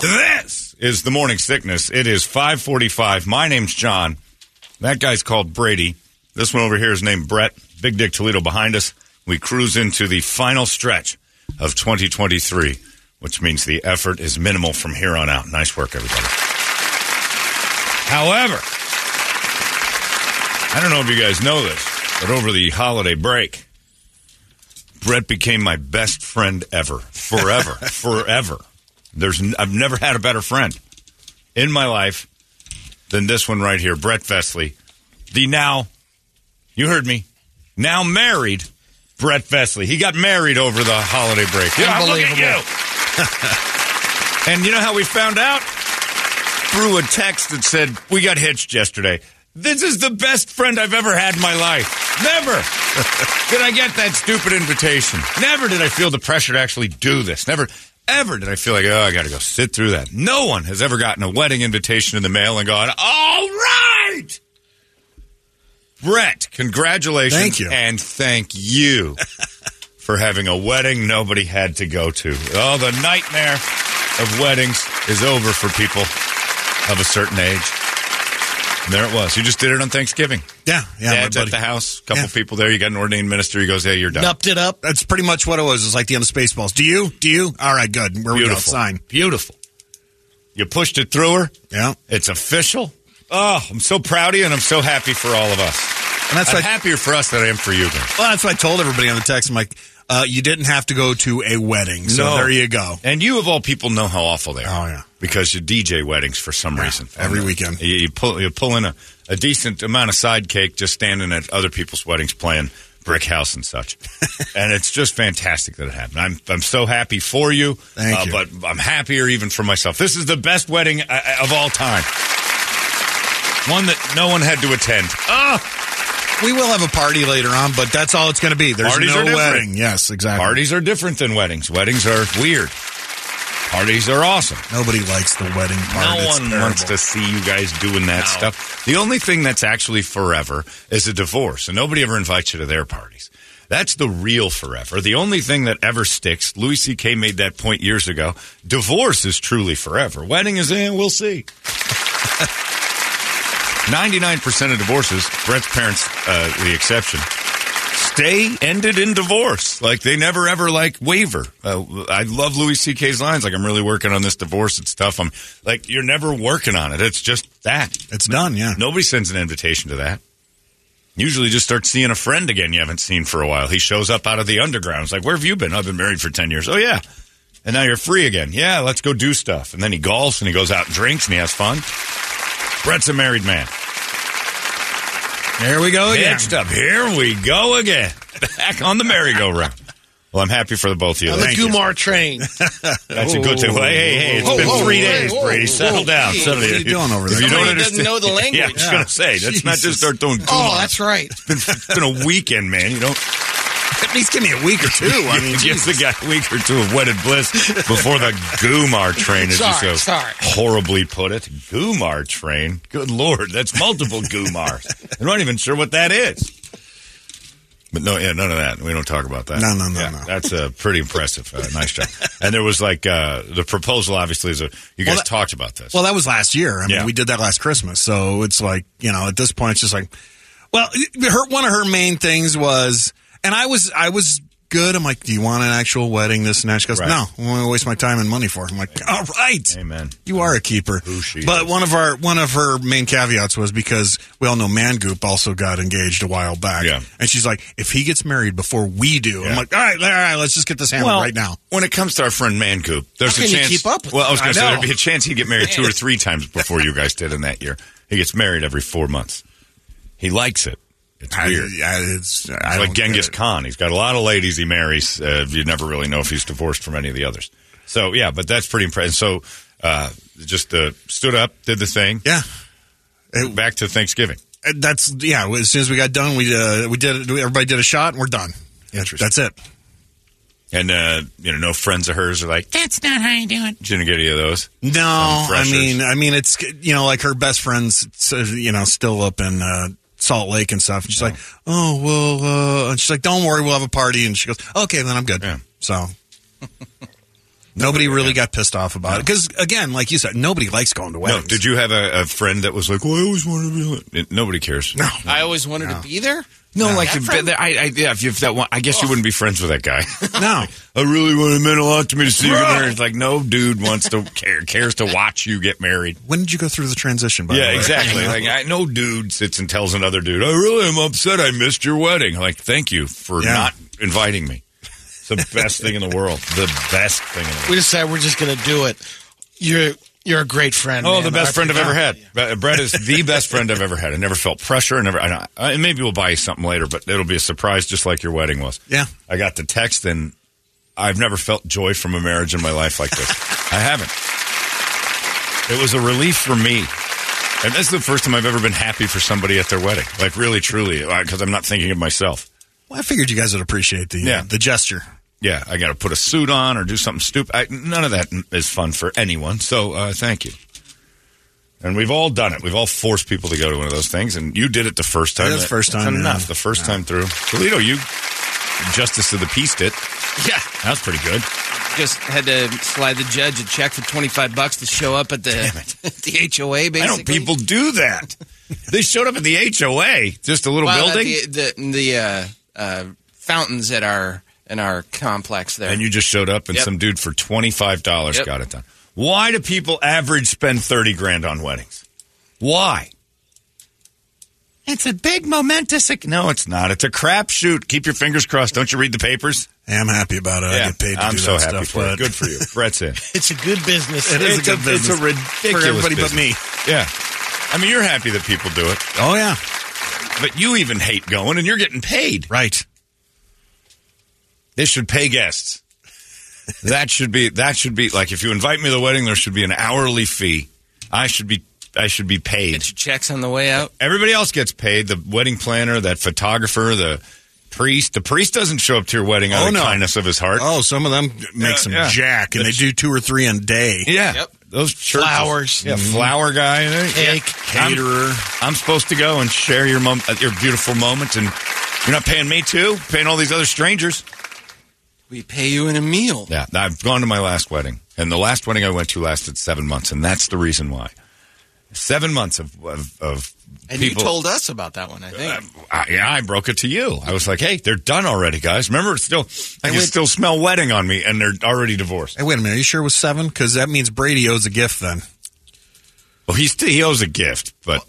This is the morning sickness. It is 545. My name's John. That guy's called Brady. This one over here is named Bret. Big Dick Toledo behind us. We cruise into the final stretch of 2023, which means the effort is minimal from here on out. Nice work, everybody. However, I don't know if you guys know this, but over the holiday break, Bret became my best friend ever. Forever. forever. There's n- I've never had a better friend in my life than this one right here, Bret Vesley. The now, you heard me, now married Bret Vesley. He got married over the holiday break. Yeah, look at you. and you know how we found out? Through a text that said, We got hitched yesterday. This is the best friend I've ever had in my life. Never did I get that stupid invitation. Never did I feel the pressure to actually do this. Never, ever did I feel like, oh, I got to go sit through that. No one has ever gotten a wedding invitation in the mail and gone, all right. Bret, congratulations. Thank you. And thank you for having a wedding nobody had to go to. Oh, the nightmare of weddings is over for people of a certain age. There it was. You just did it on Thanksgiving. Yeah, yeah. Dad's at the house, A couple Yeah. people there. You got an ordained minister. He goes, "Hey, you're done." Upped it up. That's pretty much what it was. It's like the end of Spaceballs. Do you? Do you? All right, good. Where we go? Beautiful, Sign. beautiful. You pushed it through her. Yeah. It's official. Oh, I'm so proud of you, and I'm so happy for all of us. And that's I'm happier for us than I am for you. Guys. well, that's what I told everybody on the text. I'm like, uh, you didn't have to go to a wedding, so No. there you go. And you, of all people, know how awful they are. Oh, yeah. because you DJ weddings for some reason every uh, weekend. You, you pull you pull in a, a decent amount of side cake just standing at other people's weddings playing brick house and such, and it's just fantastic that it happened. I'm I'm so happy for you, Thank uh, you. but I'm happier even for myself. This is the best wedding uh, of all time. One that no one had to attend. Oh, We will have a party later on, but that's all it's going to be. There's Parties no are wedding. Yes, exactly. parties are different than weddings. Weddings are weird. Parties are awesome. Nobody likes the wedding part. No It's one terrible. wants to see you guys doing that stuff. The only thing that's actually forever is a divorce, and nobody ever invites you to their parties. That's the real forever. The only thing that ever sticks, Louis C.K. made that point years ago. Divorce is truly forever. Wedding is, in. we'll see. 99% of divorces, Bret's parents, uh, the exception, stay ended in divorce. Like they never ever like waver. Uh, I love Louis C.K.'s lines. Like I'm really working on this divorce and stuff. I'm like you're never working on it. It's just that. It's done, yeah. Nobody sends an invitation to that. Usually just start seeing a friend again you haven't seen for a while. He shows up out of the underground. It's like, where have you been? I've been married for 10 years. Oh, yeah. And now you're free again. Yeah, let's go do stuff. And then he golfs and he goes out and drinks and he has fun. Bret's a married man. There we go again. Next up, here we go again. Back on the merry-go-round. Well, I'm happy for the both of you. On the Thank you. Kumar train. That's a good thing. Hey, hey, hey, it's Whoa, been whoa, three whoa, days, whoa, Brady. Settle down. hey. Settle What are you doing over there? If you don't understand, doesn't know the language. Yeah, I language. was going to say, let's not just start doing Oh, that's right. it's been a weekend, man. You don't At least give me a week or two. I mean, give the guy a week or two of wedded bliss before the Gumar train, as you so sorry. horribly put it. Gumar train. Good lord, that's multiple Gumars. I'm not even sure what that is. But no, yeah, none of that. We don't talk about that. No, no, no, Yeah, no. That's uh, pretty impressive. Uh, nice job. And there was like uh, the proposal. Obviously, is a you guys Well, that- talked about this. Well, that was last year. I mean, Yeah. we did that last Christmas. So it's like, you know, at this point, it's just like, well, her, one of her main things was And I was I was good. I'm like, do you want an actual wedding? This and that. She goes, Right. no, I want to waste my time and money for. it. I'm like, all right, Amen. You are a keeper. But is. one of our one of her main caveats was because we all know Mangoop also got engaged a while back. Yeah. And she's like, if he gets married before we do, Yeah. I'm like, all right, all right, let's just get this handled right now. When it comes to our friend Mancoop, there's How a chance. keep up well, I was going to say there'd be a chance he'd get married two or three times before you guys did in that year. He gets married every four months. He likes it. It's weird. yeah, it's I It's don't like Genghis. Khan. He's got a lot of ladies he marries. Uh, you never really know if he's divorced from any of the others. So yeah, but that's pretty impressive. So uh, just uh, stood up, did the thing. Yeah. It- Back to Thanksgiving. That's yeah. As soon as we got done, we uh, we did. Everybody did a shot, and we're done. Interesting. That's it. And uh, you know, no friends of hers are like, That's not how you do it. didn't get any of those. No, I mean, I mean, it's you know, like her best friends, you know, still up in uh, Salt Lake and stuff. And she's like, oh well, uh, and she's like, don't worry, we'll have a party. And she goes, okay, then I'm good. Yeah. So. Nobody really got pissed off about it because, again, like you said, nobody likes going to weddings. No, did you have a, a friend that was like, well, I always wanted to be? It- Nobody cares. No, I always wanted to be there. No, like That if. I, I, yeah, if, if that one, I guess you oh. wouldn't be friends with that guy. no. I really want it meant a lot to me to see you get married. It's like no dude wants to care, cares to watch you get married. When did you go through the transition? By the Yeah, way? exactly. Like I, no dude sits and tells another dude, "I really am upset. I missed your wedding." Like, thank you for Yeah. not inviting me. It's the best thing in the world. The best thing in the world. We decided we're just going to do it. You're you're a great friend. Oh, man. the best I friend I've ever had. Bre- Bret is the best friend I've ever had. I never felt pressure. I never. I, know- uh, and maybe we'll buy you something later, but it'll be a surprise, just like your wedding was. Yeah. I got the text, and I've never felt joy from a marriage in my life like this. I haven't. It was a relief for me. And this is the first time I've ever been happy for somebody at their wedding. Like, really, truly, because I'm not thinking of myself. Well, I figured you guys would appreciate the Yeah. the gesture. Yeah, I got to put a suit on or do something stupid. I, none of that is fun for anyone. So uh, thank you. And we've all done it. We've all forced people to go to one of those things, and you did it the first time. Yeah, the first That's time, enough. yeah. The first time through. Toledo, you justice of the peace did. Yeah, That was pretty good. just had to slide the judge a check for twenty five bucks to show up at the the HOA. Basically, I don't people do that. they showed up at the HOA, just a little Well, at building, the the, the uh, uh, fountains at our in our complex there. and you just showed up, and Yep. some dude for twenty five dollars Yep. got it done. Why do people average spend thirty grand on weddings? Why? It's a big momentous. No, it's not. It's a crapshoot. Keep your fingers crossed. Don't you read the papers? Hey, I'm happy about it. I get paid to I'm do so that happy stuff. for but it. Good for you. Bret's in. it's a good business. It is it's a good business. It's a ridiculous for everybody but me. Yeah. I mean, you're happy that people do it, Oh yeah, but you even hate going, and you're getting paid. right. They should pay guests. that should be that should be like if you invite me to the wedding, there should be an hourly fee. I should be I should be paid. Get your checks on the way out. Everybody else gets paid. The wedding planner, that photographer, the priest. The priest doesn't show up to your wedding out Oh, of no. kindness of his heart. Oh, some of them make Yeah, some yeah. jack, and they do two or three in a day. Yeah. Yep. Those churches. Flowers. Yeah, flower guy. Cake. I'm- Caterer. I'm, supposed to go and share your mom, uh, your beautiful moment, and you're not paying me too. Paying all these other strangers. We pay you in a meal. Yeah, I've gone to my last wedding, and the last wedding I went to lasted seven months, and that's the reason why. Seven months of of, of And people. you told us about that one, I think. Uh, I, yeah, I broke it to you. I was like, "Hey, they're done already, guys. Remember, it's still I can wait. still smell wedding on me, and they're already divorced." Hey, wait a minute. Are you sure it was seven? Because that means Brady owes a gift then. Well, he's he owes a gift, but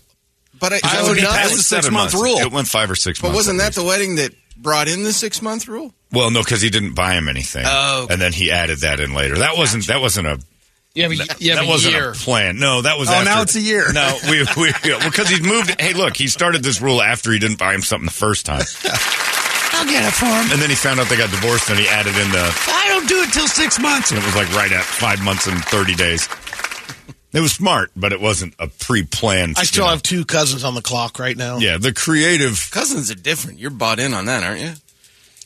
but I, I so already not- passed it the six month rule. It went five or six But months. wasn't at that the wedding that brought in the six month rule? Well, no, because he didn't buy him anything. Oh, okay. and then he added that in later. That wasn't that wasn't a You have a, that, you have that a wasn't year. a plan. No, that was. Oh, after, now it's a year. No, we we because he's moved. Hey, look, he started this rule after he didn't buy him something the first time. I'll get it for him. And then he found out they got divorced, and he added in the I don't do it till six months, and it was like right at five months and thirty days. It was smart, but it wasn't a pre-planned. I still you know. have two cousins on the clock right now. Yeah, the creative. Cousins are different. You're bought in on that, aren't you?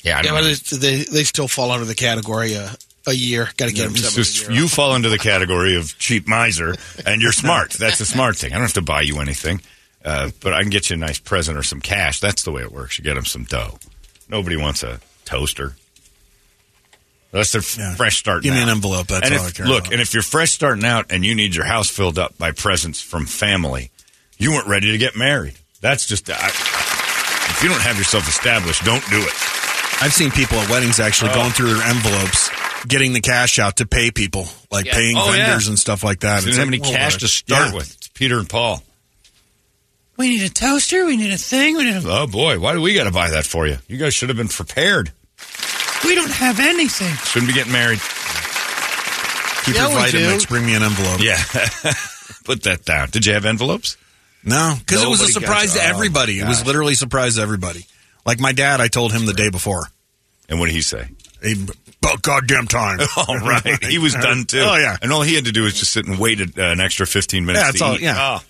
Yeah, I Yeah, don't but they they still fall under the category uh, a year. Got to get them just a you fall into the category of cheap miser, and you're smart. That's a smart thing. I don't have to buy you anything, uh, but I can get you a nice present or some cash. That's the way it works. You get them some dough. Nobody wants a toaster. That's f- Yeah. fresh start. Give me an envelope, that's and all if, I care Look, about. and if you're fresh starting out and you need your house filled up by presents from family, you weren't ready to get married. That's just. I, if you don't have yourself established, don't do it. I've seen people at weddings actually Oh. going through their envelopes, getting the cash out to pay people, like Yeah. paying Oh, yeah. vendors and stuff like that. Didn't It's have any well, cash to uh, start Yeah. with. It's Peter and Paul. We need a toaster. We need a thing. We need a. Oh boy, why do we got to buy that for you? You guys should have been prepared. We don't have anything. Shouldn't be getting married. Keep Yeah, your we. Vitamix. Bring me an envelope. Yeah. Put that down. Did you have envelopes? No, because it was a surprise got- to oh, everybody. It was literally a surprise to everybody. Like my dad, I told him the day before. And what did he say? Hey, about goddamn time. All right. He was done too. Oh yeah. And all he had to do was just sit and wait uh, an extra 15 minutes Yeah, to that's all- eat. yeah. Oh,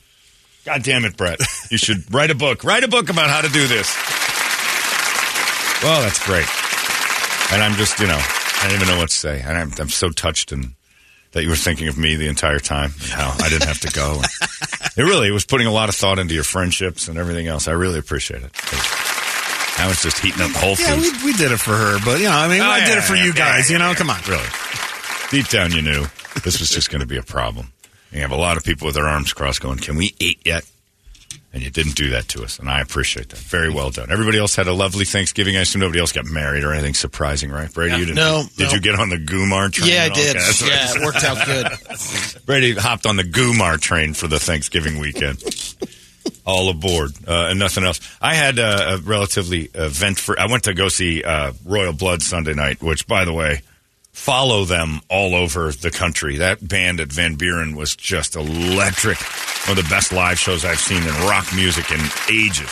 God damn it, Bret. You should write a book. Write a book about how to do this. Well, that's great. And I'm just, you know, I don't even know what to say. And I'm, I'm so touched and that you were thinking of me the entire time and how I didn't have to go. it really it was putting a lot of thought into your friendships and everything else. I really appreciate it. I was just heating up the Whole thing. Yeah, we, we did it for her, but you know, I mean, Oh, I yeah, did it for yeah, you guys. yeah, you know, yeah, come on. Really. Deep down, you knew this was just going to be a problem. You have a lot of people with their arms crossed going, Can we eat yet? And you didn't do that to us, and I appreciate that. Very well done. Everybody else had a lovely Thanksgiving. I assume nobody else got married or anything surprising, right? Brady, you didn't. No, Did no. you get on the Gumar train? Yeah, I did. that's what Yeah, it worked out good. Brady hopped on the Gumar train for the Thanksgiving weekend. All aboard, uh, and nothing else. I had uh, a relatively event for. I went to go see uh, Royal Blood Sunday night, which, by the way, follow them all over the country. That band at Van Buren was just electric. One of the best live shows I've seen in rock music in ages.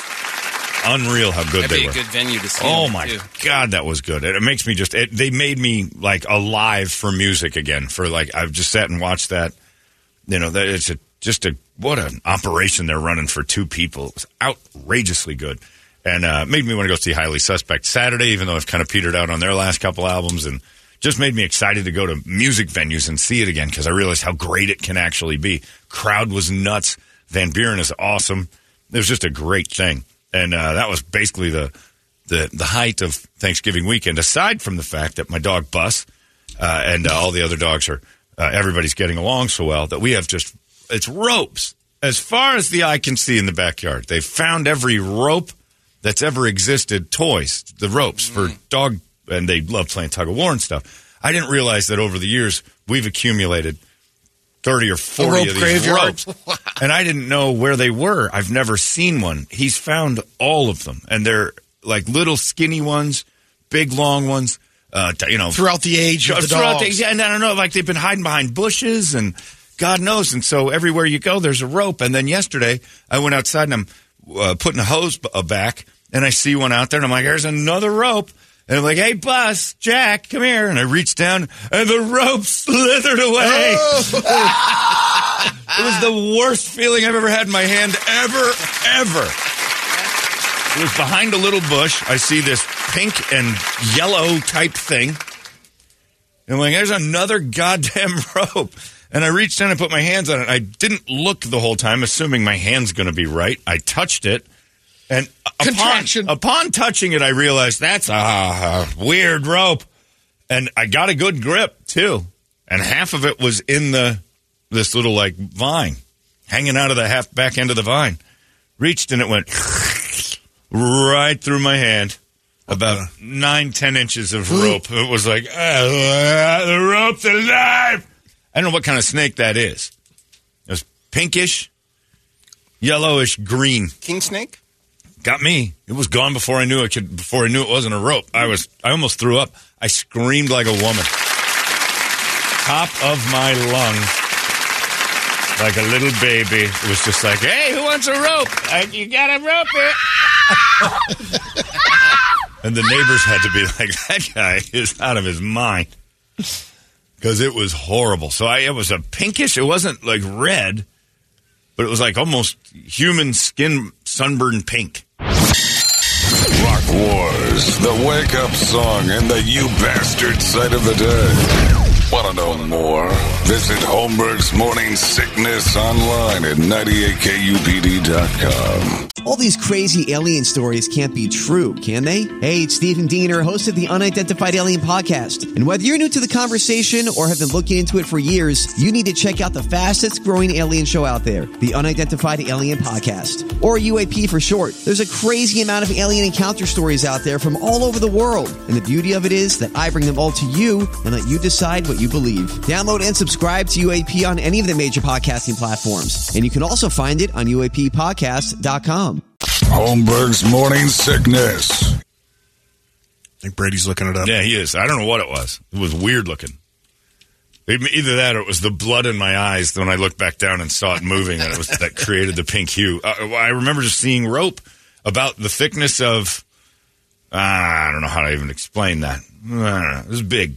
Unreal how good That'd they be were. a good venue to see. Oh my too. god, that was good. It, it makes me just. It, they made me like alive for music again. For like, I've just sat and watched that. You know, that it's a, just a what an operation they're running for two people. It was outrageously good, and uh, made me want to go see Highly Suspect Saturday, even though I've kind of petered out on their last couple albums, and just made me excited to go to music venues and see it again because I realized how great it can actually be. Crowd was nuts. Van Buren is awesome. It was just a great thing, and uh, that was basically the the the height of Thanksgiving weekend. Aside from the fact that my dog Bus uh, and uh, all the other dogs are uh, everybody's getting along so well that we have just it's ropes as far as the eye can see in the backyard. They've found every rope that's ever existed. Toys, the ropes for dog, and they love playing tug of war and stuff. I didn't realize that over the years we've accumulated. 30 or 40 rope of these graveyard. ropes. And I didn't know where they were. I've never seen one. He's found all of them. And they're like little skinny ones, big long ones, uh, you know, Throughout the age of the throughout dogs. the- and I don't know, like they've been hiding behind bushes and God knows. And so everywhere you go, there's a rope. And then yesterday, I went outside and I'm uh, putting a hose b- uh, back, and I see one out there, and I'm like, "There's another rope." And I'm like, "Hey, Bus, Jack, come here!" And I reached down, and the rope slithered away. it was the worst feeling I've ever had in my hand, ever, ever. It was behind a little bush. I see this pink and yellow type thing. And I'm like, there's another goddamn rope. And I reached down and put my hands on it. I didn't look the whole time, assuming my hand's going to be right. I touched it. And upon, upon touching it, I realized that's a, a weird rope. And I got a good grip, too. And half of it was in the this little, like, vine, hanging out of the half back end of the vine. Reached and it went right through my hand. About nine, ten inches of rope. It was like, "Ah, the rope's alive. I don't know what kind of snake that is. It was pinkish, yellowish, green. King snake? Got me. It was gone before I knew it could. Before I knew it wasn't a rope. I was. I almost threw up. I screamed like a woman. Top of my lung. like a little baby. It was just like, "Hey, who wants a rope? I, you got a rope here?" and the neighbors had to be like, "That guy is out of his mind." Because it was horrible. So I, it was a pinkish. It wasn't like red, but it was like almost human skin sunburned pink. Rock Wars, the wake up song and the you bastard sight of the day. Want to know more? Visit Holmberg's Morning Sickness online at 98kupd.com. All these crazy alien stories can't be true, can they? Hey, it's Stephen Diener, host of the Unidentified Alien Podcast. And whether you're new to the conversation or have been looking into it for years, you need to check out the fastest growing alien show out there, the Unidentified Alien Podcast, or UAP for short. There's a crazy amount of alien encounter stories out there from all over the world. And the beauty of it is that I bring them all to you and let you decide what you believe. Download and subscribe to UAP on any of the major podcasting platforms. And you can also find it on UAPpodcast.com. Holmberg's Morning Sickness. I think Brady's looking it up. Yeah, he is. I don't know what it was. It was weird looking. Either that or it was the blood in my eyes when I looked back down and saw it moving and it was that created the pink hue. Uh, I remember just seeing rope about the thickness of uh, I don't know how to even explain that. I don't know. It was big.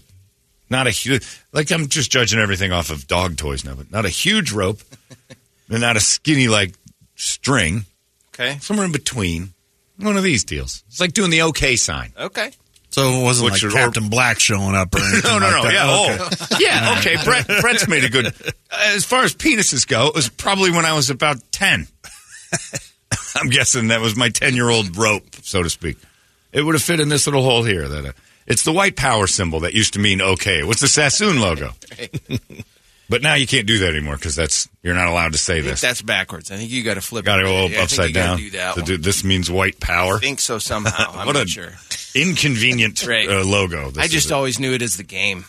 Not a huge like I'm just judging everything off of dog toys now, but not a huge rope and not a skinny like string. Okay. Somewhere in between. One of these deals. It's like doing the OK sign. Okay. So it wasn't Which like is- Captain Black showing up or anything No, no, like no. that. Yeah, Okay. oh, yeah. Okay, Bret, Bret's made a good. As far as penises go, it was probably when I was about ten. I'm guessing that was my ten-year-old rope, so to speak. It would have fit in this little hole here. That uh, it's the white power symbol that used to mean okay. What's the Sassoon logo? but now you can't do that anymore because that's you're not allowed to say this. that's backwards. I think you got to flip. Got to it. go Yeah, I think upside down. Do that one. do- this means white power. I think so somehow. I'm what not a sure. inconvenient Right. uh, logo. This I just always knew it as the game.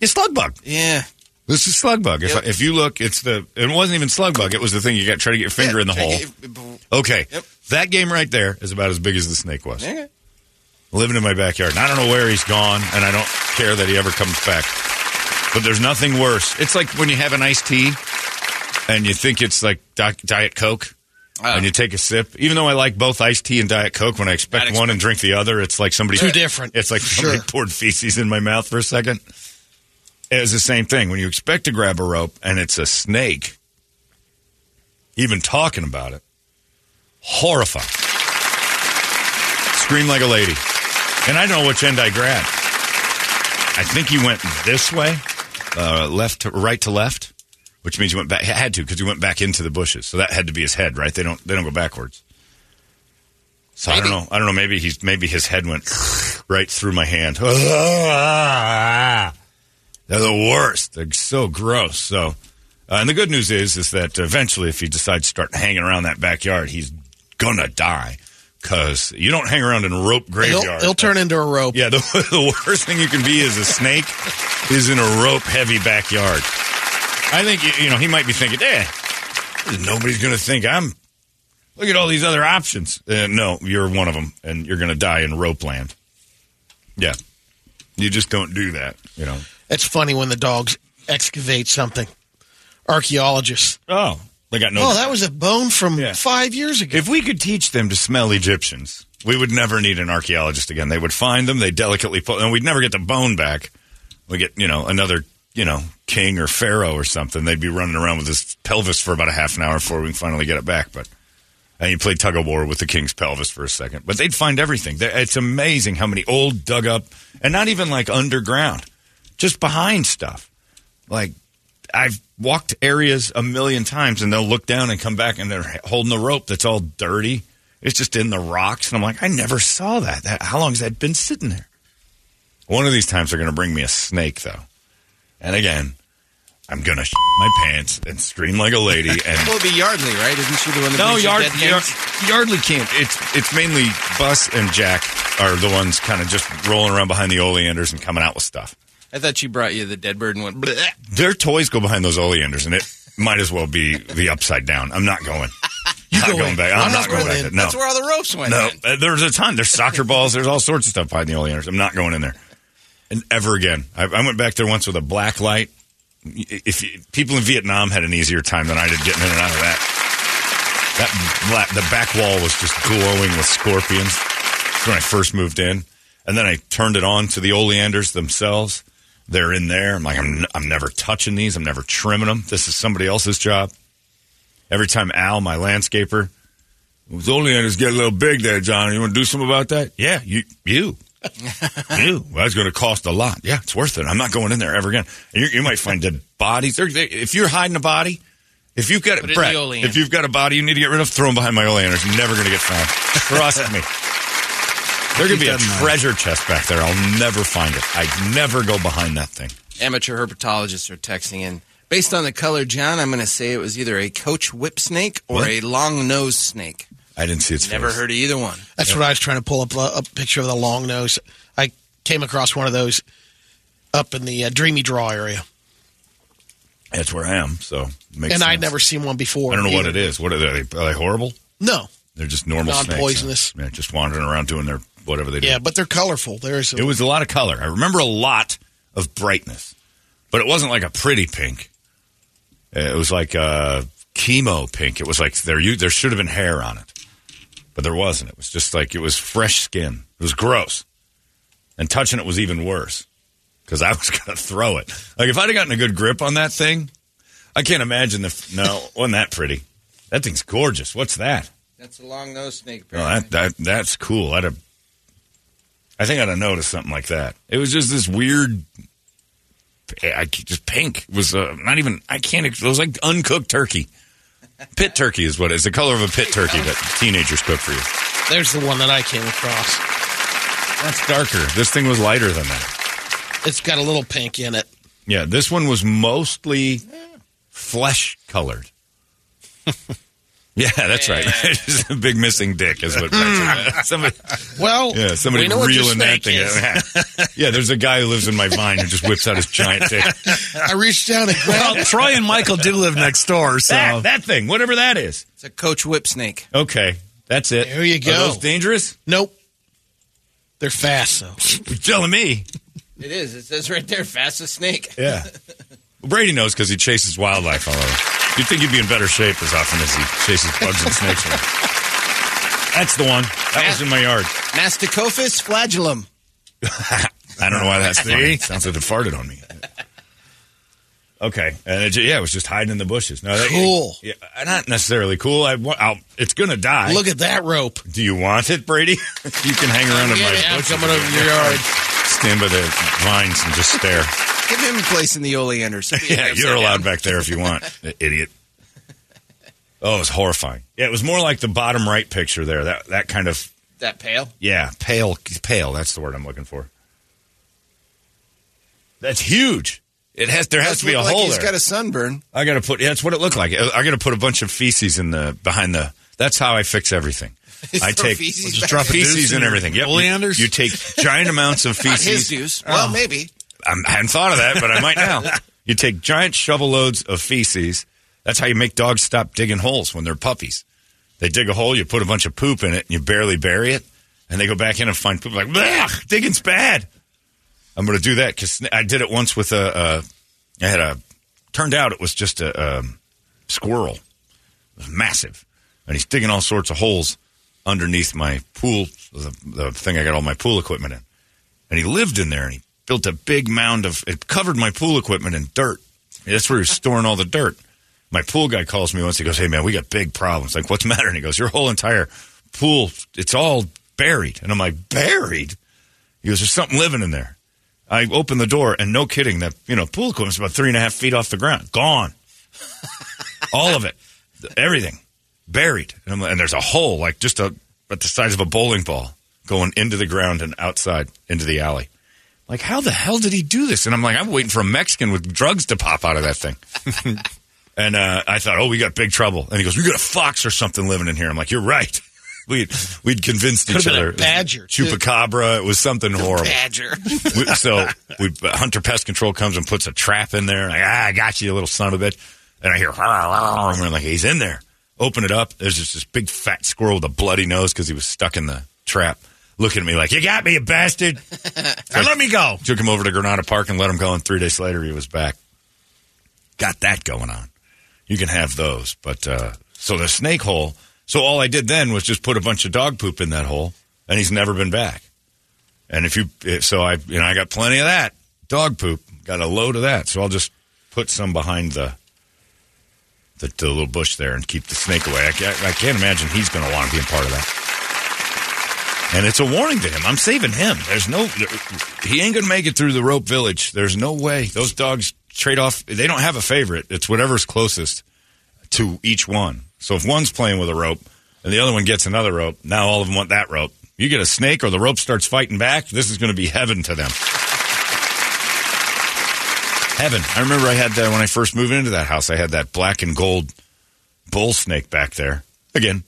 it's slug bug. Yeah. This is slug bug. If, if you look, it's the it wasn't even slug bug. It was the thing you got try to get your finger in the hole. Okay, Yep. that game right there is about as big as the snake was. Okay. Living in my backyard, and I don't know where he's gone, and I don't care that he ever comes back. But there's nothing worse. It's like when you have an iced tea, and you think it's like Diet Coke. Ah. and you take a sip. Even though I like both iced tea and Diet Coke, when I expect Not one and drink the other, it's like somebody Two different, It's like somebody sure. poured feces in my mouth for a second. It's the same thing. When you expect to grab a rope and it's a snake, even talking about it, horrifying. Scream like a lady. And I don't know which end I grabbed. I think he went this way, uh, left to right to left, which means he went back. Had to because he went back into the bushes. So that had to be his head, right? They don't. They don't go backwards. So I don't know. I don't know. Maybe he's maybe his head went right through my hand. They're the worst. They're so gross. So, uh, and the good news is, is that eventually, if he decides to start hanging around that backyard, he's gonna die because you don't hang around in a rope He'll, graveyard. he'll turn into a rope. Yeah, the, the worst thing you can be is a snake is in a rope heavy backyard. I think, you- you know, he might be thinking, eh, nobody's going to think I'm. Look at all these other options. Uh, no, you're one of them, and you're going to die in rope land. Yeah. You just don't do that, you know. It's funny when the dogs excavate something. Archaeologists. Oh, they got no. Oh, that was a bone from Yeah. five years ago. If we could teach them to smell Egyptians, we would never need an archaeologist again. They would find them, they delicately pull, and we'd never get the bone back. We get, you know, another, you know, king or pharaoh or something. They'd be running around with his pelvis for about a half an hour before we can finally get it back. But and you play tug of war with the king's pelvis for a second. But they'd find everything. It's amazing how many old dug up, and not even like underground, just behind stuff. Like I've walked areas a million times, and they'll look down and come back, and they're holding a rope that's all dirty. It's just in the rocks, and I'm like, I never saw that. that how long has that been sitting there? One of these times, they're going to bring me a snake, though, and again, I'm going to sh- my pants and scream like a lady. And Well, it'd be Yardley, right? Isn't she the one that no, Yard, Yard. Yardley can't. It's it's mainly Bus and Jack are the ones kind of just rolling around behind the oleanders and coming out with stuff. I thought she brought you the dead bird and went. Bleh. Their toys go behind those oleanders, and it might as well be the upside down. I'm not going. you not go going in. back. I'm, I'm not not going going back. No, That's where all the ropes went. no. Uh, There's a ton. There's soccer balls. There's all sorts of stuff behind the oleanders. I'm not going in there. And ever again. I, I went back there once with a black light. If you, people in Vietnam had an easier time than I did getting in and out of that. That black, the back wall was just glowing with scorpions. That's when I first moved in, and then I turned it on to the oleanders themselves. They're in there. I'm like, I'm, I'm never touching these. I'm never trimming them. This is somebody else's job. Every time Al, my landscaper, those oleanders get a little big there, John. You want to do something about that? Yeah, you, you. Ew, well, that's going to cost a lot. Yeah, it's worth it. I'm not going in there ever again. You, you might find dead bodies. They're- they- if you're hiding a body, if you've got Put Bret, if you've got a body you need to get rid of, throw them behind my oleanders. You're never going to get found. Trust me. There could be a that mind. treasure chest back there. I'll never find it. I'd never go behind that thing. Amateur herpetologists are texting in. Based on the color, John, I'm going to say it was either a coach whip snake or What? a long nosed snake. I didn't see its Never face. heard of either one. That's what I was trying to pull up a, a picture of the long nose. I came across one of those up in the uh, Dreamy Draw area, That's where I am. So makes and I'd sense. never seen one before. I don't know what either. it is. What are they? Are they horrible? No, They're just normal snakes. Non-poisonous. huh? Yeah, just wandering around doing their whatever they do. yeah, but they're colorful. There's It was a lot of color. I remember a lot of brightness, but it wasn't like a pretty pink. Uh, It was like a chemo pink. It was like there you there should have been hair on it, but there wasn't. It was just like it was fresh skin. It was gross, and touching it was even worse because I was going to throw it. Like if I'd have gotten a good grip on that thing, I can't imagine the no wasn't that pretty. That thing's gorgeous. What's that? That's a long nose snake. Oh, that, that that's cool. I'd have, I think I'd have noticed something like that. It was just this weird, I just pink. It was uh, not even. I can't. It was like uncooked turkey. Pit turkey is what it is. The color of a pit turkey that teenagers cook for you. there's the one that I came across. That's darker. This thing was lighter than that. It's got a little pink in it. Yeah, this one was mostly flesh colored. yeah, that's right. Just a big missing dick is what. somebody, Well, Yeah, somebody we know what reeling that thing is. out. yeah, there's a guy who lives in my vine who just whips out his giant dick. I reached down and grabbed Well, Troy and Michael do live next door, so That, that thing, whatever that is. It's a coach whip snake. Okay, that's it. There you Are go. those dangerous? Nope. They're fast though. You're telling me. It is. It says right there, fastest snake. Yeah. Brady knows because he chases wildlife all over. You'd think he'd be in better shape as often as he chases bugs and snakes around. That's the one. That was in my yard. Masticophis flagellum. I don't know why that's funny. Sounds like they farted on me. Okay, and it, yeah, it was just hiding in the bushes. No, that, Cool. Yeah, not necessarily cool. I, I'll, it's gonna die. Look at that rope. Do you want it, Brady? you can hang around in my yeah, I'm bushes. coming over your yard. Stand by the vines and just stare. Give him a place in the oleanders. yeah, you're allowed back there if you want, idiot. Oh, it was horrifying. Yeah, it was more like the bottom right picture there. That that kind of That pale. yeah, pale, pale. That's the word I'm looking for. That's huge. It has. There has Does to be a like hole He's there. got a sunburn. I got to put. Yeah, that's what it looked like. I got to put a bunch of feces in the behind the. That's how I fix everything. I take feces just drop feces and everything. Yep. You- Oleanders? You, take giant amounts of feces. juice. Well, maybe. I'm, I hadn't thought of that, but I might now. You take giant shovel loads of feces. That's how you make dogs stop digging holes when they're puppies. They dig a hole, you put a bunch of poop in it, and you barely bury it, and they go back in and find poop. Like, "Blech, digging's bad. I'm going to do that because I did it once with a. Uh, I had a. Turned out it was just a um, squirrel. It was massive, and he's digging all sorts of holes underneath my pool, the, the thing I got all my pool equipment in. And he lived in there, and he built a big mound of. It covered my pool equipment in dirt. That's where he was storing all the dirt. My pool guy calls me once. He goes, "Hey man, we got big problems. Like, what's the matter?" And he goes, "Your whole entire pool, it's all buried." And I'm like, "Buried?" He goes, "There's something living in there." I open the door, and no kidding, that you know pool equipment's about three and a half feet off the ground, gone, all of it, everything, buried. And, I'm like, and there's a hole, like just a at the size of a bowling ball, going into the ground and outside into the alley. Like, how the hell did he do this? And I'm like, I'm waiting for a Mexican with drugs to pop out of that thing. and uh, I thought, oh, we got big trouble. And he goes, we got a fox or something living in here. I'm like, you're right. We'd, we'd convinced Could've each other. Badger. Chupacabra. It was something horrible. Badger. We, so we, Hunter Pest Control comes and puts a trap in there. Like, ah, I got you, you little son of a bitch. And I hear, and I'm like, he's in there. Open it up. There's just this big fat squirrel with a bloody nose because he was stuck in the trap. Looking at me like, you got me, you bastard. Now let me go. Took him over to Granada Park and let him go. And three days later, he was back. Got that going on. You can have those. But uh, so the snake hole. So all I did then was just put a bunch of dog poop in that hole, and he's never been back. And if you, so I, you know, I got plenty of that dog poop. Got a load of that. So I'll just put some behind the the, the little bush there and keep the snake away. I, can't- I can't imagine he's going to want to be a part of that. And it's a warning to him. I'm saving him. There's no, he ain't going to make it through the rope village. There's no way. Those dogs trade off. They don't have a favorite. It's whatever's closest to each one. So if one's playing with a rope and the other one gets another rope, now all of them want that rope. You get a snake or the rope starts fighting back, this is going to be heaven to them. Heaven. I remember I had that when I first moved into that house. I had that black and gold bull snake back there. Again,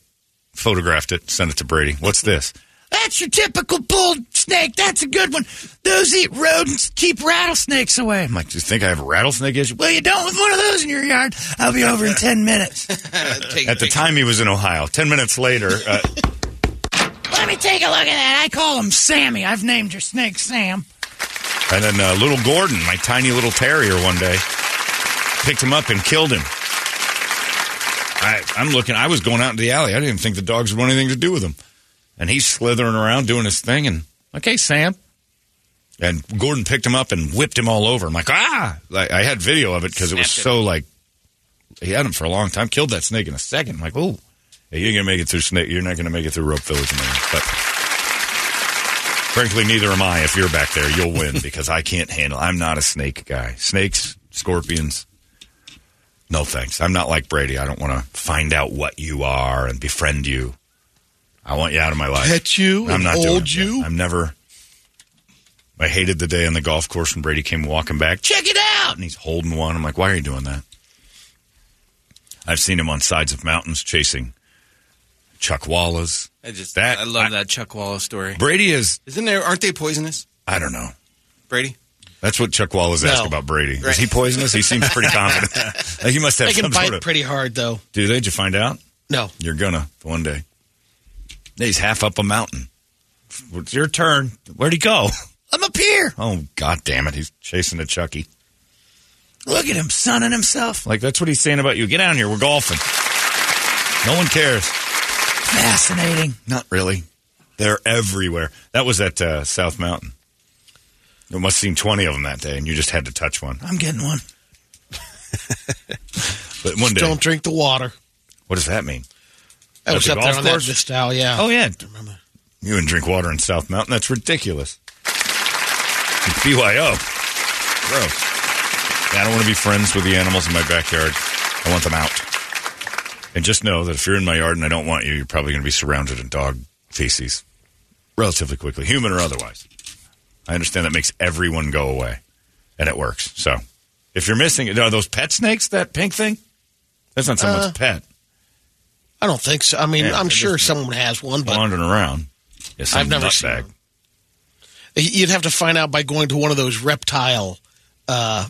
photographed it, sent it to Brady. What's this? That's your typical bull snake. That's a good one. Those eat rodents, keep rattlesnakes away. I'm like, do you think I have a rattlesnake issue? Well, you don't with one of those in your yard. I'll be over in 10 minutes. At the time, he was in Ohio. Ten minutes later, uh, Let me take a look at that. I call him Sammy. I've named your snake Sam. And then uh, little Gordon, my tiny little terrier, one day picked him up and killed him. I, I'm looking. I was going out into the alley. I didn't think the dogs would want anything to do with him. And he's slithering around doing his thing. And okay, Sam. And Gordon picked him up and whipped him all over. I'm like, ah! Like, I had video of it because it was so like he had him for a long time. Killed that snake in a second. I'm like, oh, you ain't gonna make it through snake. You're not gonna make it through rope village, man. But frankly, neither am I. If you're back there, you'll win because I can't handle. I'm not a snake guy. Snakes, scorpions. No thanks. I'm not like Brady. I don't want to find out what you are and befriend you. I want you out of my life. Pet you I'm and not it. you? I'm never. I hated the day on the golf course when Brady came walking back. Check it out, and he's holding one. I'm like, why are you doing that? I've seen him on sides of mountains chasing chuckwallas. I just, That- I love I- that Chuck Wallace story. Brady is. Isn't there? Aren't they poisonous, I don't know. Brady? That's what Chuck Wallace asked about Brady. Is he poisonous? He seems pretty confident. like he must have They can some bite sort of. pretty hard, though. Do they? Did you find out? No. You're gonna one day. He's half up a mountain. It's your turn. Where'd he go? I'm up here. Oh God damn it! He's chasing a Chucky. Look at him sunning himself. Like that's what he's saying about you. Get down here. We're golfing. No one cares. Fascinating. Not really. They're everywhere. That was at uh, South Mountain. You must have seen 20 of them that day, and you just had to touch one. I'm getting one. but one day. Don't drink the water. What does that mean? I At was the up there golf on that course? Vistal, yeah. Oh yeah, Remember, you and drink water in South Mountain. That's ridiculous. BYO, gross. Yeah, I don't want to be friends with the animals in my backyard. I want them out. And just know that if you're in my yard and I don't want you, you're probably going to be surrounded in dog feces relatively quickly, human or otherwise. I understand that makes everyone go away, and it works. So, if you're missing, are those pet snakes? That pink thing? That's not someone's Uh, pet. I don't think so. I mean, Yeah, I'm sure someone has one, but wandering around. Yeah, I've never seen one. You'd have to find out by going to one of those reptile uh,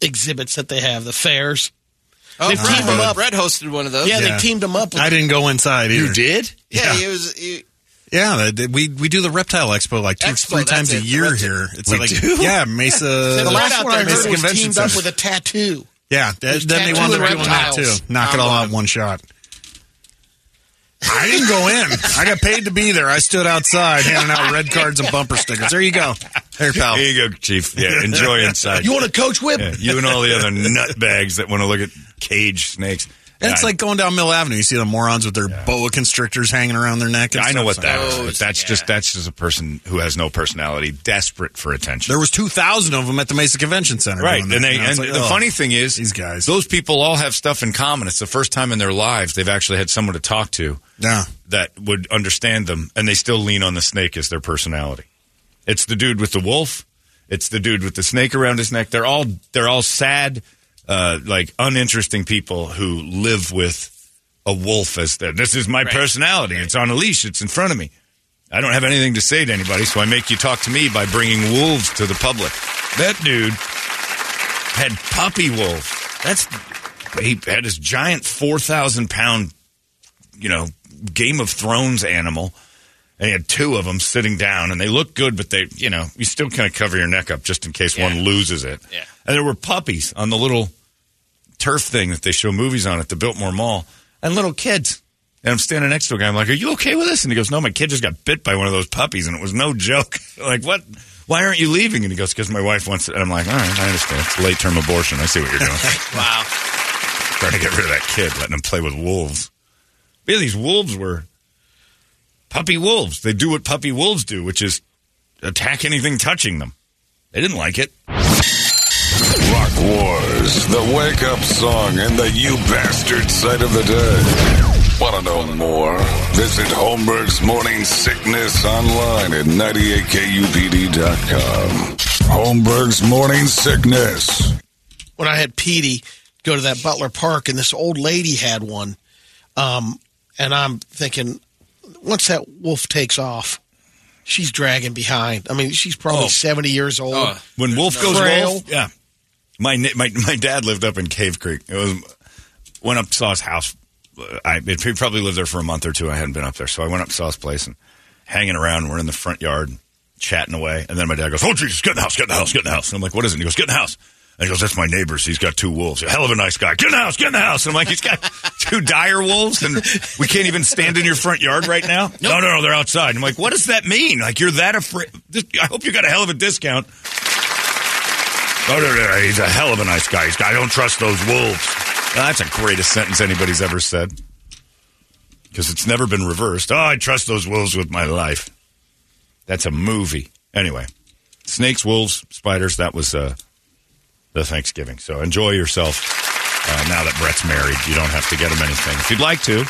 exhibits that they have, the fairs. Oh, They've teamed them up. Bret hosted one of those. Yeah, Yeah. they teamed them up. With I didn't go inside either. You did? yeah. Yeah. He was. He, Yeah, the- we we do the reptile expo like two, Expo, three that's times a it. year That's here. It's We like do? yeah, Mesa. the last one I heard Mesa was Convention teamed Center. up with a tattoo. Yeah, that, There's then they tattoo wound up and doing that too. reptiles. Knock it all out in one shot. I didn't go in. I got paid to be there. I stood outside handing out red cards and bumper stickers. There you go. There, pal. Here you go, Chief. Yeah, enjoy inside. You want a coach whip? Yeah, you and all the other nutbags that want to look at cage snakes. And it's Yeah, like going down Mill Avenue. You see the morons with their boa constrictors hanging around their neck. and I know what So- that is. But that's just that's just a person who has no personality, desperate for attention. There was two thousand of them at the Mesa Convention Center. Right, and they You know, and like, the oh, funny thing is, these guys. those people all have stuff in common. It's the first time in their lives they've actually had someone to talk to Yeah. that would understand them, and they still lean on the snake as their personality. It's the dude with the wolf. It's the dude with the snake around his neck. They're all they're all sad, uh, like uninteresting people who live with a wolf as their. This is my personality. It's on a leash. It's in front of me. I don't have anything to say to anybody, so I make you talk to me by bringing wolves to the public. That dude had puppy wolves. That's he had his giant four thousand pound, you know, Game of Thrones animal, and he had two of them sitting down, and they look good, but they, you know, you still kind of cover your neck up just in case one loses it. Yeah. And there were puppies on the little turf thing that they show movies on at the Biltmore Mall, and little kids. And I'm standing next to a guy. I'm like, "Are you okay with this?" And he goes, "No, my kid just got bit by one of those puppies, and it was no joke." like, what? Why aren't you leaving? And he goes, "Because my wife wants it." And I'm like, "All right, I understand. It's late term abortion. I see what you're doing. Wow. Trying to get rid of that kid, letting him play with wolves." Yeah, these wolves were puppy wolves. They do what puppy wolves do, which is attack anything touching them. They didn't like it. Rock Wars, the wake up song and the you bastard sight of the day. Want to know more? Visit Holmberg's Morning Sickness online at 98kupd.com. Holmberg's Morning Sickness. when I had Petey go to that Butler Park, and this old lady had one, um, and I'm thinking, once that wolf takes off, she's dragging behind. I mean, she's probably Oh. 70 years old. Oh. When Wolf goes Frail. wolf, yeah. My my my dad lived up in Cave Creek. It was went up saw his house. I it, he probably lived there for a month or two. I hadn't been up there, so I went up saw his place and hanging around. We're in the front yard chatting away, and then my dad goes, "Oh Jesus, get in the house, get in the house, get in the house." And I'm like, "What is it?" And he goes, "Get in the house." And he goes, "That's my neighbor's. He's got two wolves. A hell of a nice guy. Get in the house, get in the house." And I'm like, "He's got two dire wolves, and we can't even stand in your front yard right now." No, no, no, they're outside. I'm like, "What does that mean? Like you're that afraid?" I hope you got a hell of a discount. Oh, no, no, no, he's a hell of a nice guy. He's, I don't trust those wolves. Now, that's the greatest sentence anybody's ever said. Because it's never been reversed. Oh, I trust those wolves with my life. That's a movie. Anyway, snakes, wolves, spiders, that was uh, the Thanksgiving. So enjoy yourself uh, now that Bret's married. You don't have to get him anything. If you'd like to,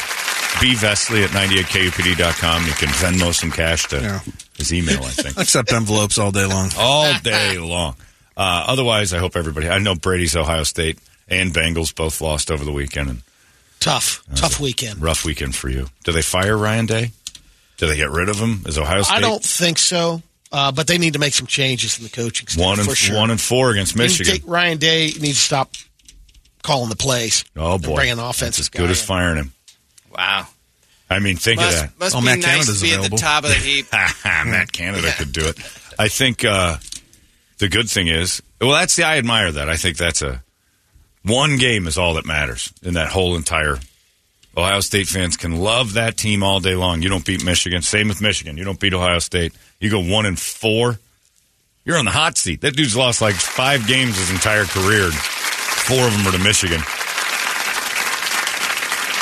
B. Vesley at 98kupd.com. You can Venmo some cash to Yeah. his email, I think Accept envelopes all day long. all day long. Uh, otherwise, I hope everybody. I know Brady's Ohio State and Bengals both lost over the weekend, and Tough, tough weekend. rough weekend for you. Do they fire Ryan Day? Do they get rid of him? Is Ohio State I don't think so, uh, but they need to make some changes in the coaching staff one and for sure. one and four against They need to Michigan? take- Ryan Day needs to stop calling the plays. oh boy, bringing the That's as good as in. firing him. Wow. I mean, think of that. must Oh, be Matt nice Canada's to be available. at the top of the heap. Matt Canada could do it. I think uh, the good thing is, well, that's the I admire that. I think that's a one game is all that matters in that whole entire. Ohio State fans can love that team all day long. You don't beat Michigan. Same with Michigan. You don't beat Ohio State. You go one and four. You're on the hot seat. That dude's lost like five games his entire career. Four of them are to Michigan.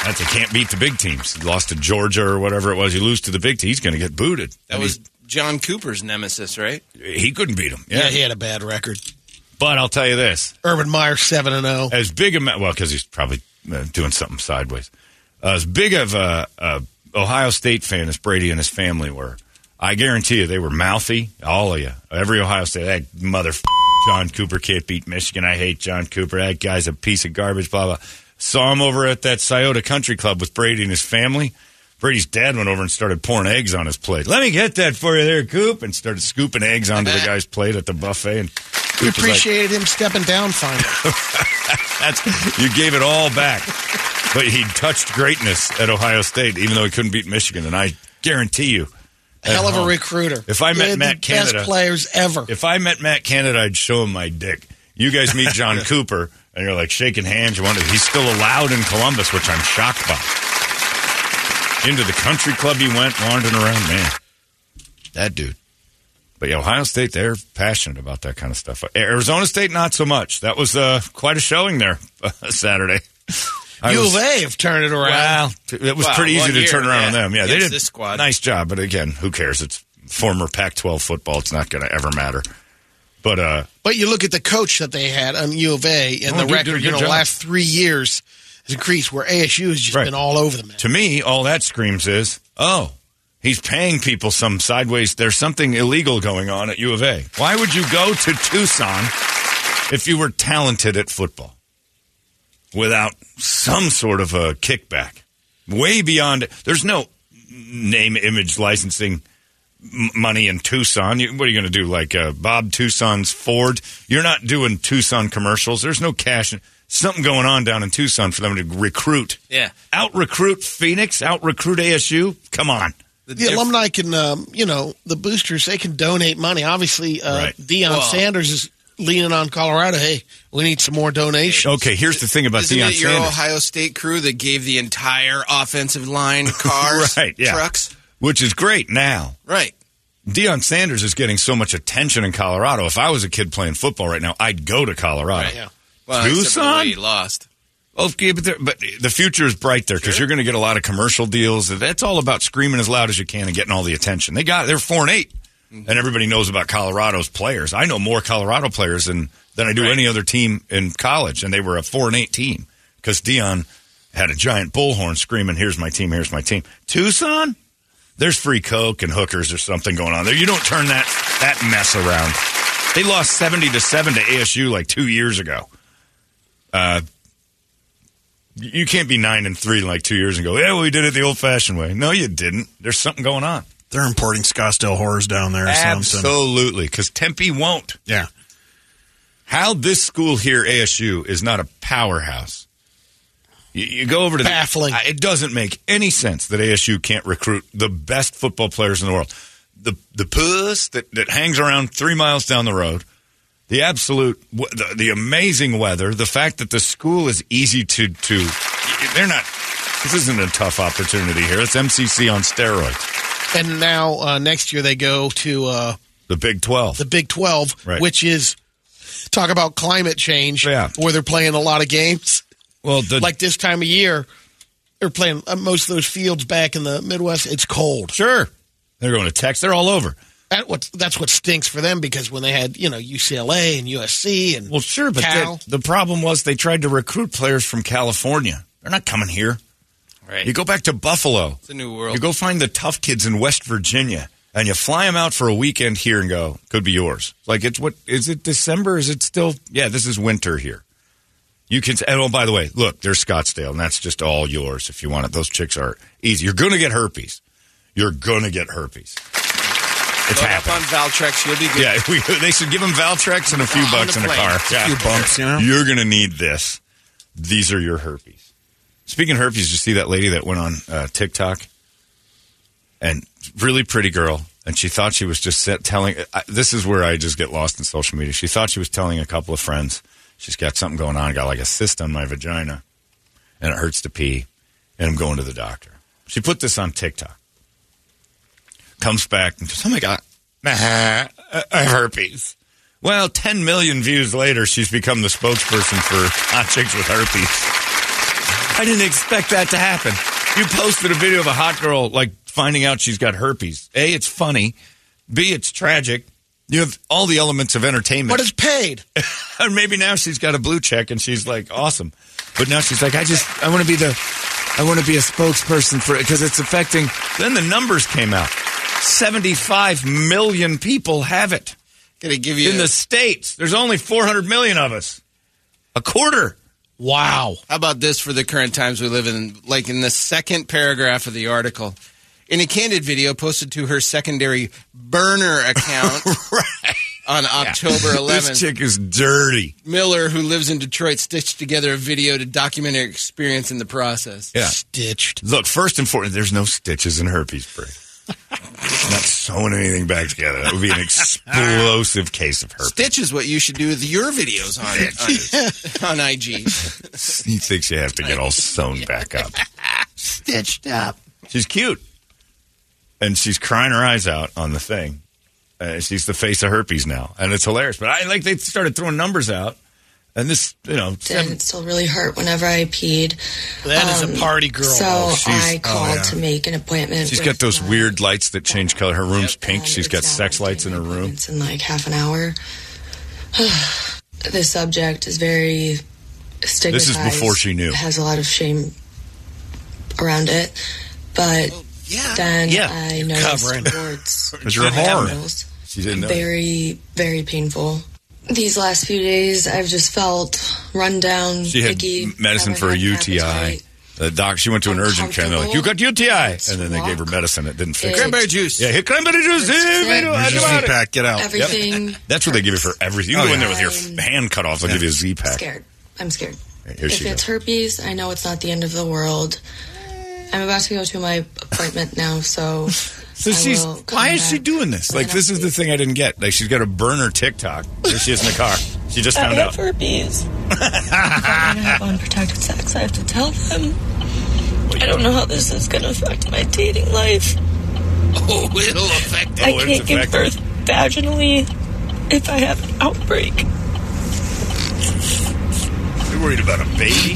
That's a can't beat the big teams. He lost to Georgia or whatever it was. You lose to the big team, he's going to get booted. That And was John Cooper's nemesis, right? he, he couldn't beat him. Yeah, Yeah, he had a bad record. but I'll tell you this: Urban Meyer seven and oh. zero. as big a well, because he's probably uh, doing something sideways. Uh, as big of a, a Ohio State fan as Brady and his family were, I guarantee you they were mouthy. All of you, every Ohio State, that mother John Cooper can't beat Michigan. I hate John Cooper. That guy's a piece of garbage. Blah blah. Saw him over at that Scioto Country Club with Brady and his family. Brady's dad went over and started pouring eggs on his plate. Let me get that for you there, Coop, and started scooping eggs onto the guy's plate at the buffet. And We Coop like, appreciated him stepping down finally. That's you gave it all back. But he touched greatness at Ohio State, even though he couldn't beat Michigan. And I guarantee you, Hell of a recruiter. If I met had Matt Canada- best players ever. If I met Matt Canada, I'd show him my dick. You guys meet John Cooper, and you're like shaking hands. You wonder he's still allowed in Columbus, which I'm shocked by. Into the country club he went, wandering around. Man, that dude. But yeah, Ohio State, they're passionate about that kind of stuff. Arizona State, not so much. That was uh, quite a showing there Saturday. I U of A have turned it around. well, it was Wow, pretty easy to year, turn around yeah, on them. Yeah, they did this squad. nice job. But again, who cares? It's former Pac-12 football. It's not going to ever matter. But uh, But you look at the coach that they had on U of A, and Oh, the dude record, you know, job. last three years has increased, where ASU has just Right. been all over the map. to me, all that screams is, oh, he's paying people some sideways. There's something illegal going on at U of A. Why would you go to Tucson if you were talented at football without some sort of a kickback? Way beyond. There's no name, image, licensing money in Tucson. You, what are you going to do? Like uh, Bob Tucson's Ford? You're not doing Tucson commercials. There's no cash. Something going on down in Tucson for them to recruit. Yeah. Out recruit Phoenix, out recruit ASU. Come on. The diff- alumni can, um, you know, the boosters, they can donate money. Obviously, uh, Right. Deion Well- Sanders is leaning on Colorado. Hey, we need some more donations. Okay, here's the thing about Isn't Deion it your Sanders, Ohio State crew that gave the entire offensive line cars, Right, yeah. trucks? which is great now. Right. Deion Sanders is getting so much attention in Colorado. If I was a kid playing football right now, I'd go to Colorado. Yeah. Well, except for the way Tucson? he lost. Okay, but, there, but the future is bright there because you're going to get a lot of commercial deals. That's all about screaming as loud as you can and getting all the attention. They got they're four and 8 and everybody knows about Colorado's players. I know more Colorado players than than I do any other team in college, and they were a four and eight team because Deion had a giant bullhorn screaming, "Here's my team! Here's my team!" Tucson, there's free coke and hookers or something going on there. You don't turn that that mess around. They lost seventy to seven to ASU like two years ago. Uh, you can't be nine and three like two years ago. Yeah, well, we did it the old fashioned way. No, you didn't. There's something going on. They're importing Scottsdale horrors down there. Absolutely, because Tempe won't. Yeah. How this school here, ASU, is not a powerhouse. You, you go over to Baffling. The, it doesn't make any sense that ASU can't recruit the best football players in the world. The the puss that, that hangs around three miles down the road, the absolute, the, the amazing weather, the fact that the school is easy to to. They're not. This isn't a tough opportunity here. It's MCC on steroids. And now uh, next year they go to uh, The Big Twelve. the Big 12, Right. which is talk about climate change, Yeah. where they're playing a lot of games. well, the, Like this time of year, they're playing uh, most of those fields back in the Midwest. It's cold. sure, they're going to Texas. They're all over. That what that's what stinks for them because when they had you know UCLA and USC and Well, sure, but Cal, the, the problem was they tried to recruit players from California. They're not coming here. Right. You go back to Buffalo. It's a new world. You go find the tough kids in West Virginia, and you fly them out for a weekend here and go, could be yours. Like it's what is it December? Is it still? Yeah, this is winter here. You can. And oh, by the way, look, there's Scottsdale, and that's just all yours if you want it. Those chicks are easy. You're going to get herpes. You're going to get herpes. It's Load up on Valtrex. You'll be good. Yeah, we, they should give them Valtrex and a few bucks in a plane. car. A few bumps, you know? You're going to need this. These are your herpes. Speaking of herpes, you see that lady that went on uh, TikTok? And really pretty girl. And she thought she was just set, telling. I, this is where I just get lost in social media. She thought she was telling a couple of friends, she's got something going on. Got like a cyst on my vagina, and it hurts to pee, and I'm going to the doctor. She put this on TikTok. Comes back and goes, "Oh my god, nah, I have herpes." Well, 10 million views later, she's become the spokesperson for hot chicks with herpes. I didn't expect that to happen. You posted a video of a hot girl like finding out she's got herpes. A, it's funny. B, it's tragic. You have all the elements of entertainment. but it's paid. and maybe now she's got a blue check and she's like awesome. But now she's like, I just I want to be the I want to be a spokesperson for it because it's affecting. Then the numbers came out. 75 million people have it Gonna give you in the states. There's only 400 million of us. A quarter. Wow. How about this for the current times we live in? Like in the second paragraph of the article, in a candid video posted to her secondary burner account on October 11th, This chick is dirty. Miller, who lives in Detroit, stitched together a video to document her experience in the process. Yeah. Stitched. Look, first and foremost, there's no stitches in herpes, Bray. Not sewing anything back together. That would be an explosive case of herpes. Stitch is what you should do with your videos on, on, on IG. He thinks you have to get all sewn back up. Stitched up. She's cute. And she's crying her eyes out on the thing. Uh, she's the face of herpes now. And it's hilarious. But I like they started throwing numbers out. And this, you know, and it still really hurt whenever I peed. That is Um, a party girl. So though. she's- I called yeah. to make an appointment. She's got those my- weird lights that change color. Her room's pink. and She's it's got sex lights in her room. appointments In like half an hour. the subject is very stigmatized. This is before she knew. Has a lot of shame around it, but Yeah. then Yeah. I noticed covering. reports. Because you're a whore. articles She didn't know. very, very painful. These last few days, I've just felt run down. She had icky, medicine for a UTI. appetite. The doc, she went to an urgent care. and They're like, "You got UTI," It's and then they gave her medicine. It didn't fix It- it. Cranberry juice. Yeah, hit cranberry juice. It's Hey, sick. man, Here's your. Z-Pack. Get out. Everything. That's what they give you for everything. You Oh, go in there with your I'm- hand cut off. They'll give you a Z pack. scared. I'm scared. Here if she it's goes. herpes, I know it's not the end of the world. I'm about to go to my appointment now, so. So I she's will come why is she doing this? Like this is the thing I didn't get. Like she's got a burner TikTok. There she is in the car. She just found I out. have herpes. if I'm gonna have unprotected sex, I have to tell them. I don't know how this is gonna affect my dating life. Oh, it'll affect I can't give birth vaginally if I have an outbreak. You're worried about a baby?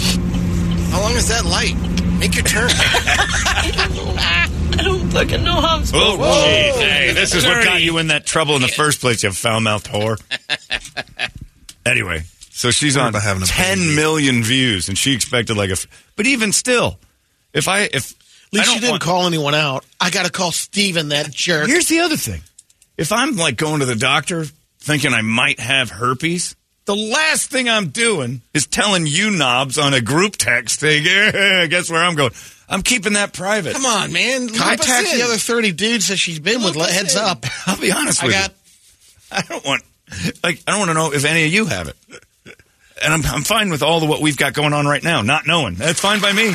How long is that light? Make your turn. I don't fucking know how I'm oh, supposed Oh, gee. Hey, this is what got you in that trouble in the first place, you foul mouthed whore. anyway, so she's on about having a 10 million views, and she expected like a. F- but even still, if I. if At least I you don't didn't want- call anyone out. I got to call Steven, that jerk. Here's the other thing. If I'm like going to the doctor thinking I might have herpes, the last thing I'm doing is telling you knobs on a group text thing. yeah, guess where I'm going. I'm keeping that private. Come on, man. Contact the other 30 dudes that she's been with. Let us heads in. up. I'll be honest I with got you. I don't want, like, I don't want to know if any of you have it. And I'm, I'm fine with all the what we've got going on right now, not knowing. That's fine by me.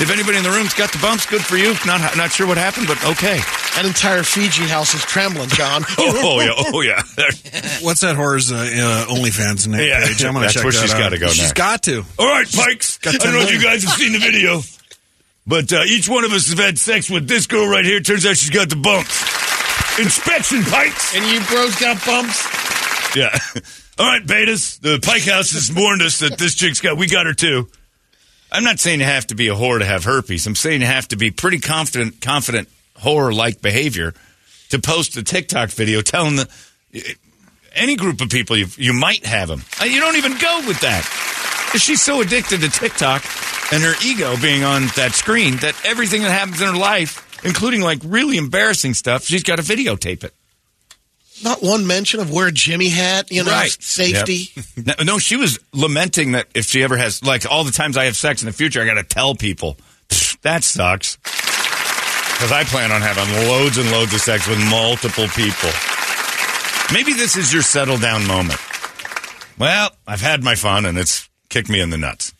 If anybody in the room's got the bumps, good for you. Not not sure what happened, but okay. that entire Fiji house is trembling, John. Oh, yeah, oh yeah. What's that whore's uh, uh, OnlyFans name Yeah, page? I'm gonna that's check where that she's out. gotta go She's next. got to. All right, Pikes. I don't know if you guys have seen the video, but uh, each one of us have had sex with this girl right here. Turns out she's got the bumps. Inspection, Pikes. and you bros got bumps? Yeah. All right, betas. The Pike House has warned us that this chick's got. We got her too. I'm not saying you have to be a whore to have herpes. I'm saying you have to be pretty confident, confident whore-like behavior to post a TikTok video telling the any group of people you you might have them. Uh, You don't even go with that. She's so addicted to TikTok and her ego being on that screen that everything that happens in her life, including like really embarrassing stuff, she's got to videotape it. Not one mention of wear a Jimmy hat, you know, Right. safety. No, no, she was lamenting that if she ever has, like, all the times I have sex in the future, I got to tell people. That sucks. Because I plan on having loads and loads of sex with multiple people. Maybe this is your settle down moment. Well, I've had my fun and it's kicked me in the nuts.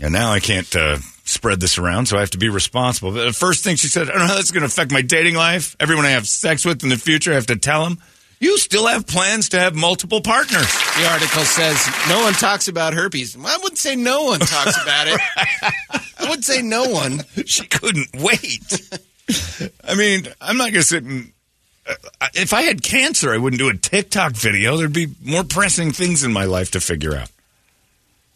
And now I can't uh, spread this around, so I have to be responsible. The first thing she said, I don't know how that's going to affect my dating life. Everyone I have sex with in the future, I have to tell them. You still have plans to have multiple partners. The article says no one talks about herpes. I wouldn't say no one talks about it. I would say no one. She couldn't wait. I mean, I'm not going to sit and. Uh, if I had cancer, I wouldn't do a TikTok video. There'd be more pressing things in my life to figure out.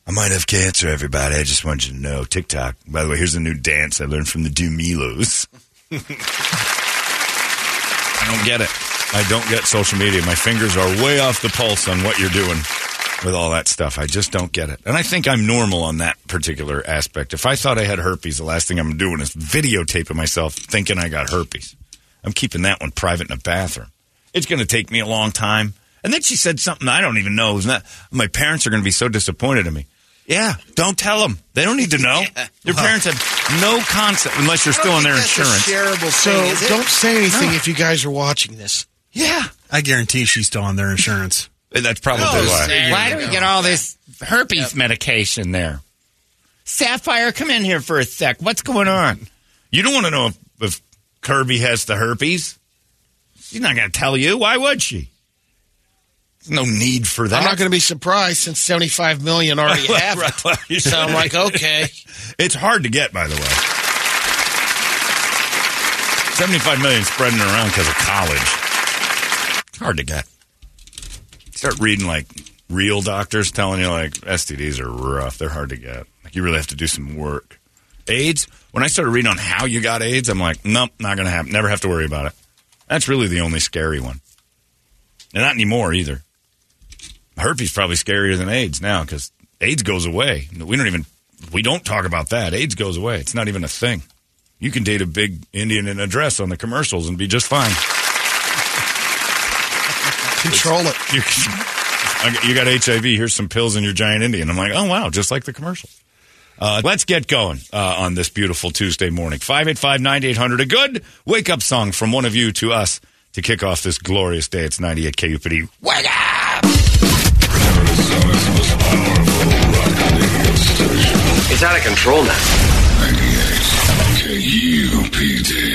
I might have cancer, everybody. I just want you to know. TikTok. By the way, here's a new dance I learned from the D'Amelios. I don't get it. I don't get social media. My fingers are way off the pulse on what you're doing with all that stuff. I just don't get it. And I think I'm normal on that particular aspect. If I thought I had herpes, the last thing I'm doing is videotaping myself thinking I got herpes. I'm keeping that one private in a bathroom. It's going to take me a long time. And then she said something I don't even know. Isn't my parents are going to be so disappointed in me? Yeah, don't tell them. They don't need to know. Your parents have no concept unless you're still on their That's a insurance. shareable So thing, is it? don't say anything if you guys are watching this. Yeah, I guarantee she's still on their insurance. Eh, that's probably Oh, why. Why do we get all this herpes medication there? Sapphire, come in here for a sec. What's going on? You don't want to know if, if Kirby has the herpes. She's not going to tell you. Why would she? No need for that. I'm not going to be surprised since 75 million already have it. So I'm like, okay. It's hard to get, by the way. 75 million spreading around because of college. It's hard to get. Start reading like real doctors telling you like STDs are rough. They're hard to get. Like you really have to do some work. AIDS, when I started reading on how you got AIDS, I'm like, nope, not going to happen. Never have to worry about it. That's really the only scary one. And not anymore either. Herpes probably scarier than AIDS now because AIDS goes away. We don't even we don't talk about that. AIDS goes away. It's not even a thing. You can date a big Indian in a dress on the commercials and be just fine. Control it. You, can- you got HIV. Here's some pills in your giant Indian. I'm like, oh wow, just like the commercial. Uh, let's get going uh, on this beautiful Tuesday morning. 585 9800. A good wake up song from one of you to us to kick off this glorious day. It's 98 KUPD. Wake up! It's out of control now. 98 KUPD.